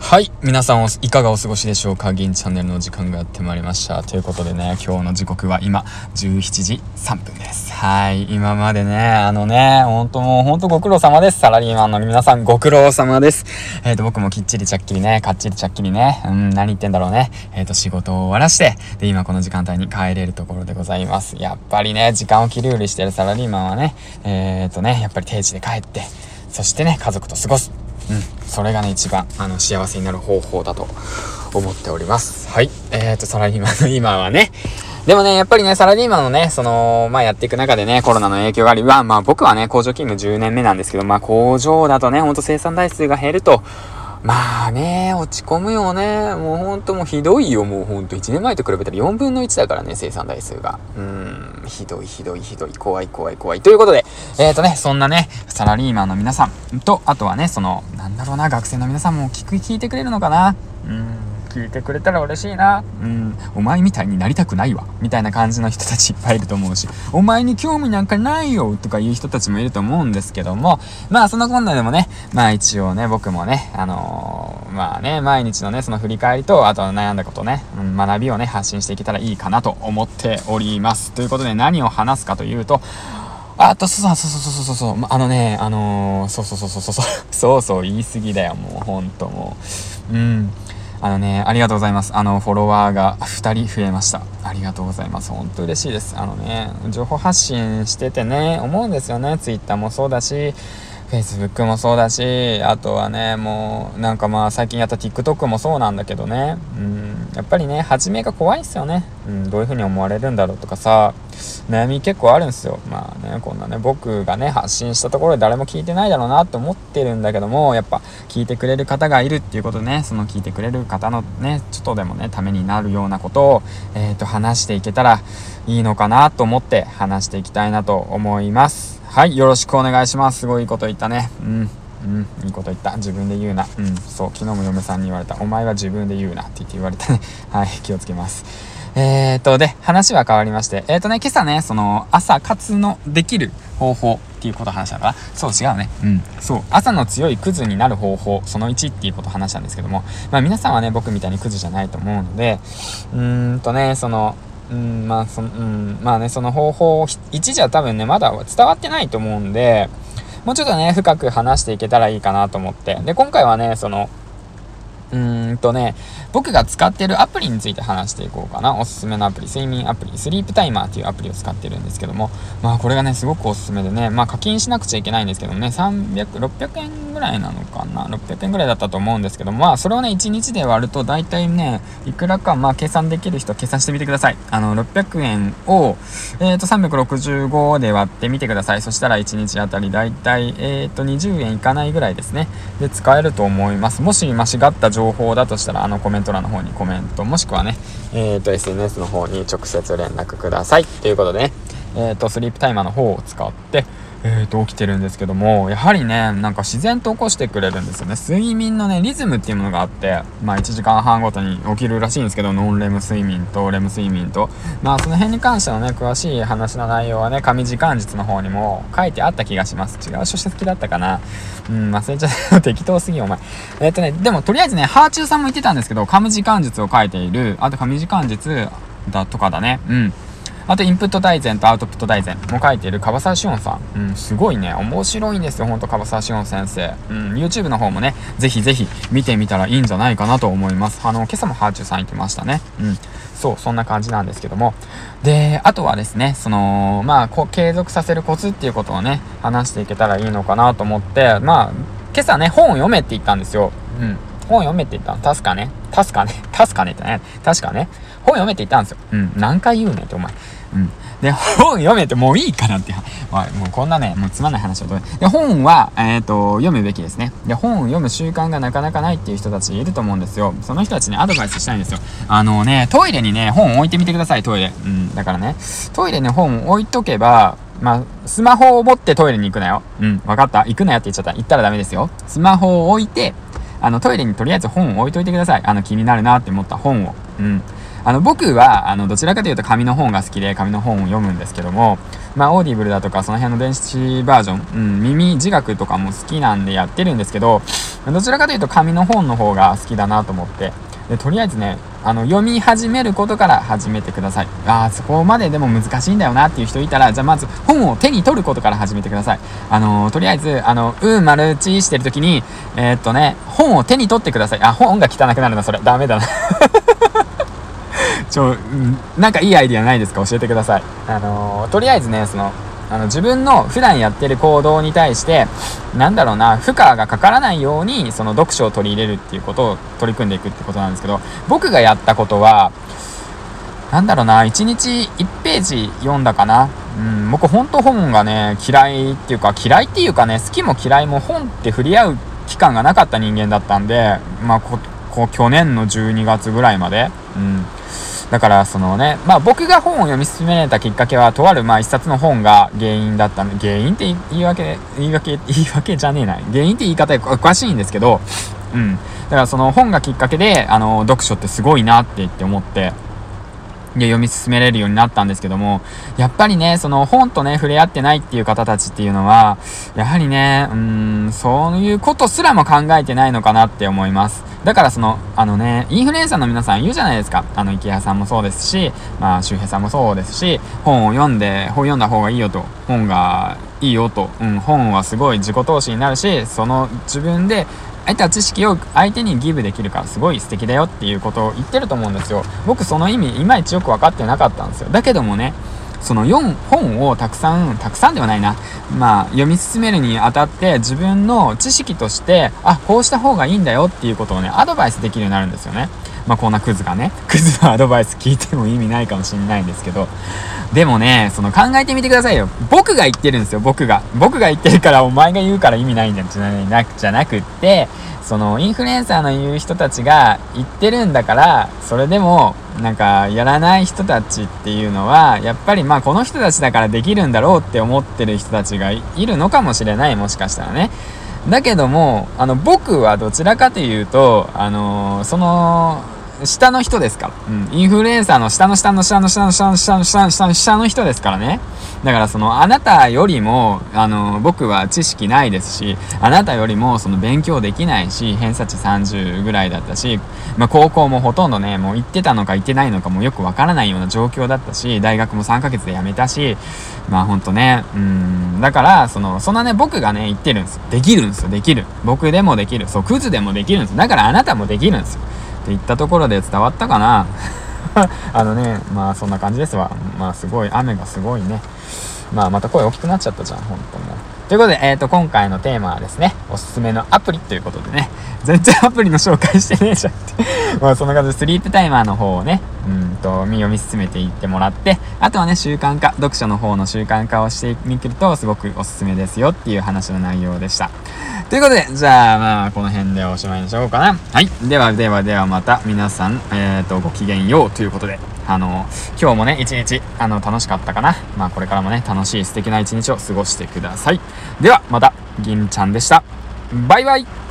はい。皆さんいかがお過ごしでしょうか？銀チャンネルの時間がやってまいりました。ということでね、今日の時刻は今、17時3分です。はい。今までね、あのね、ほんともうほんとご苦労様です。サラリーマンの皆さんご苦労様です。えっ、ー、と、僕もきっちりちゃっきりね、かっちりちゃっきりね、うん、何言ってんだろうね。えっ、ー、と、仕事を終わらして、で、今この時間帯に帰れるところでございます。やっぱりね、時間を切り売りしてるサラリーマンはね、えっ、ー、とね、やっぱり定時で帰って、そしてね、家族と過ごす。うん、それがね、一番、あの、幸せになる方法だと思っております。はい。えっ、ー、と、サラリーマンの 今はね、でもね、やっぱりね、サラリーマンのね、その、まあ、やっていく中でね、コロナの影響があり、まあ、まあ、僕はね、工場勤務10年目なんですけど、まあ、工場だとね、ほんと生産台数が減ると、まあね、落ち込むよね。もうほんともうひどいよ。もうほんと1年前と比べたら4分の1だからね、生産台数が。うーん、ひどいひどいひどい。怖い怖い怖い。ということで、えっ、ー、とね、そんなね、サラリーマンの皆さんと、あとはね、その、なんだろうな、学生の皆さんも聞く、聞いてくれるのかな。うん。聞いてくれたら嬉しいな。うん、お前みたいになりたくないわ。みたいな感じの人たちいっぱいいると思うし、お前に興味なんかないよとかいう人たちもいると思うんですけども、まあそのこんなでもね、まあ一応ね、僕もね、あのー、まあね、毎日のね、その振り返りと、あとは悩んだことね、うん、学びをね、発信していけたらいいかなと思っております。ということで何を話すかというと、あと、そうそうそうそうそうそう、あのね、あのー、そうそうそうそうそう、そうそう、言い過ぎだよ、もう、ほんともう。うん。あのね、ありがとうございます。あの、フォロワーが2人増えました。ありがとうございます。本当嬉しいです。あのね、情報発信しててね、思うんですよね。Twitter もそうだし、Facebook もそうだし、あとはね、もう、なんかまあ最近やった TikTok もそうなんだけどね、うん、やっぱりね、初めが怖いっすよね。うん、どういう風に思われるんだろうとかさ、悩み結構あるんすよ。まあね、こんなね、僕がね、発信したところで誰も聞いてないだろうなって思ってるんだけども、やっぱ聞いてくれる方がいるっていうことね、その聞いてくれる方のね、ちょっとでもね、ためになるようなことを、えっ、ー、と、話していけたらいいのかなと思って話していきたいなと思います。はい、よろしくお願いします。すごいこと言ったね。うん。うん、いいこと言った。自分で言うな。うん、そう、昨日も嫁さんに言われた。お前は自分で言うなって言って言われたね。はい、気をつけます。えー、っと、で、話は変わりまして、えー、っとね、今朝ね、その、朝活のできる方法っていうこと話したのかな？そう、違うね。うん。そう。朝の強いクズになる方法、その1っていうこと話したんですけども、まあ皆さんはね、僕みたいにクズじゃないと思うので、うーんとね、その、うん、まあ、その、うん、まあね、その方法を、一じゃ多分ね、まだ伝わってないと思うんで、もうちょっとね、深く話していけたらいいかなと思って。で、今回はね、その、うんとね、僕が使ってるアプリについて話していこうかな。おすすめのアプリ、睡眠アプリ、スリープタイマーっていうアプリを使ってるんですけども、まあこれがね、すごくおすすめでね、まあ課金しなくちゃいけないんですけどもね、300、600円ぐらいなのかな。600円ぐらいだったと思うんですけども、まあそれをね、1日で割ると大体ね、いくらか、まあ計算できる人計算してみてください。あの、600円を、えっ、ー、と、365で割ってみてください。そしたら1日あたり大体、えっ、ー、と、20円いかないぐらいですね。で、使えると思います。もし間違った情報だとしたら、あのコメント欄の方にコメント、もしくはね、え、ー、と、SNS の方に直接連絡ください。ということでね、えっ、ー、と、スリープタイマーの方を使って、えーと、起きてるんですけども、やはりね、なんか自然と起こしてくれるんですよね。睡眠のね、リズムっていうものがあって、まあ1時間半ごとに起きるらしいんですけど、ノンレム睡眠とレム睡眠と、まあその辺に関してのね、詳しい話の内容はね、紙時間術の方にも書いてあった気がします。違う書籍だったかな。うん、忘れちゃった。適当すぎよ、お前。えっ、ー、とね、でもとりあえずね、ハーチューさんも言ってたんですけど、紙時間術を書いている、あと紙時間術だとかだね。うん。あと、インプット大全とアウトプット大全も書いている樺沢志音さん。うん、すごいね、面白いんですよ、ほんと、樺沢志音先生。うん、YouTube の方もね、ぜひぜひ見てみたらいいんじゃないかなと思います。あの、今朝もハーチューさん言ってましたね。うん。そう、そんな感じなんですけども。で、あとはですね、その、まあ、こ継続させるコツっていうことをね、話していけたらいいのかなと思って、まあ、今朝ね、本を読めって言ったんですよ。うん。本を読めって言ったの。確かね。確かね。確かねってね。確かね。本読めって言ったんですよ。うん。何回言うねんって、お前。うん。で、本読めてもういいかなって。まあ、もうこんなね、もうつまんない話をで、本は、えっ、ー、と、読むべきですね。で、本を読む習慣がなかなかないっていう人たちいると思うんですよ。その人たちにアドバイスしたいんですよ。あのね、トイレにね、本置いてみてください、トイレ。うん。だからね、トイレに本置いとけば、まあ、スマホを持ってトイレに行くなよ。うん、わかった行くなよって言っちゃった。行ったらダメですよ。スマホを置いて、あの、トイレにとりあえず本を置いといてください。あの、気になるなって思った本を。うん。あの、僕は、あの、どちらかというと紙の本が好きで、紙の本を読むんですけども、まあ、 Audible だとか、その辺の電子バージョン、うん、耳自学とかも好きなんでやってるんですけど、どちらかというと紙の本の方が好きだなと思って、でとりあえずねあの読み始めることから始めてください。ああそこまででも難しいんだよなっていう人いたらじゃあまず本を手に取ることから始めてください。あのとりあえずあのうマルチしてる時にえー、っとね本を手に取ってください。あ本が汚くなるなそれ。ダメだな。ちょ、なんかいいアイディアないですか？教えてください。あのとりあえずねそのあの自分の普段やってる行動に対してなんだろうな負荷がかからないようにその読書を取り入れるっていうことを取り組んでいくってことなんですけど僕がやったことはなんだろうな1日1ページ読んだかな。うん僕本当本がね嫌いっていうか嫌いっていうかね好きも嫌いも本って触れ合う期間がなかった人間だったんでまあここ去年の12月ぐらいまで。うん。だからそのね、まあ僕が本を読み進められたきっかけは、とあるまあ一冊の本が原因だったの。原因って言い訳、言い訳、言い訳じゃねえな。原因って言い方おかしいんですけど、うん。だからその本がきっかけで、あの、読書ってすごいなって言って思って、読み進めれるようになったんですけども、やっぱりね、その本とね、触れ合ってないっていう方たちっていうのは、やはりね、うん、そういうことすらも考えてないのかなって思います。だからその、あのね、インフルエンサーの皆さん言うじゃないですか。あの、池谷さんもそうですし、まあ、周平さんもそうですし、本を読んで、本読んだ方がいいよと、本がいいよと、うん、本はすごい自己投資になるし、その自分で相手は知識を相手にギブできるからすごい素敵だよっていうことを言ってると思うんですよ。僕その意味いまいちよく分かってなかったんですよ。だけどもね、その4本をたくさん、たくさんではないな。まあ、読み進めるにあたって自分の知識として、あ、こうした方がいいんだよっていうことをね、アドバイスできるようになるんですよね。まあ、こんなクズがね、クズのアドバイス聞いても意味ないかもしんないんですけど、でもね、その考えてみてくださいよ。僕が言ってるんですよ、僕が。僕が言ってるからお前が言うから意味ないんじゃなじゃなくって、そのインフルエンサーの言う人たちが言ってるんだから、それでもなんかやらない人たちっていうのは、やっぱりまあこの人たちだからできるんだろうって思ってる人たちがいるのかもしれない、もしかしたらね。だけども、あの僕はどちらかというと、あのー、その、下の人ですから。うん。インフルエンサーの下の下の下の下の下の下の下の下の下の人ですからね。だからその、あなたよりも、あの、僕は知識ないですし、あなたよりもその勉強できないし、偏差値30ぐらいだったし、まあ高校もほとんどね、もう行ってたのか行ってないのかもよくわからないような状況だったし、大学も3ヶ月で辞めたし、まあほんとね、うん、だから、その、そんなね、僕がね、言ってるんですよ。できるんですよ、できる。僕でもできる。そう、クズでもできるんですだからあなたもできるんですよ。って言ったところで伝わったかな あのね、まあそんな感じですわ。まあすごい、雨がすごいね。まあまた声大きくなっちゃったじゃん、ほんともう。ということで、えっ、ー、と、今回のテーマはですね、おすすめのアプリということでね、全然アプリの紹介してねえじゃんって。まあそんな感じで、スリープタイマーの方をね、と、読み進めていってもらって、あとはね、習慣化、読書の方の習慣化をしてみると、すごくおすすめですよっていう話の内容でした。ということで、じゃあまあ、この辺でおしまいにしようかな。はい。ではではではまた皆さん、えっ、ー、と、ごきげんようということで、あの、今日もね、一日、あの、楽しかったかな。まあ、これからもね、楽しい素敵な一日を過ごしてください。では、また、銀ちゃんでした。バイバイ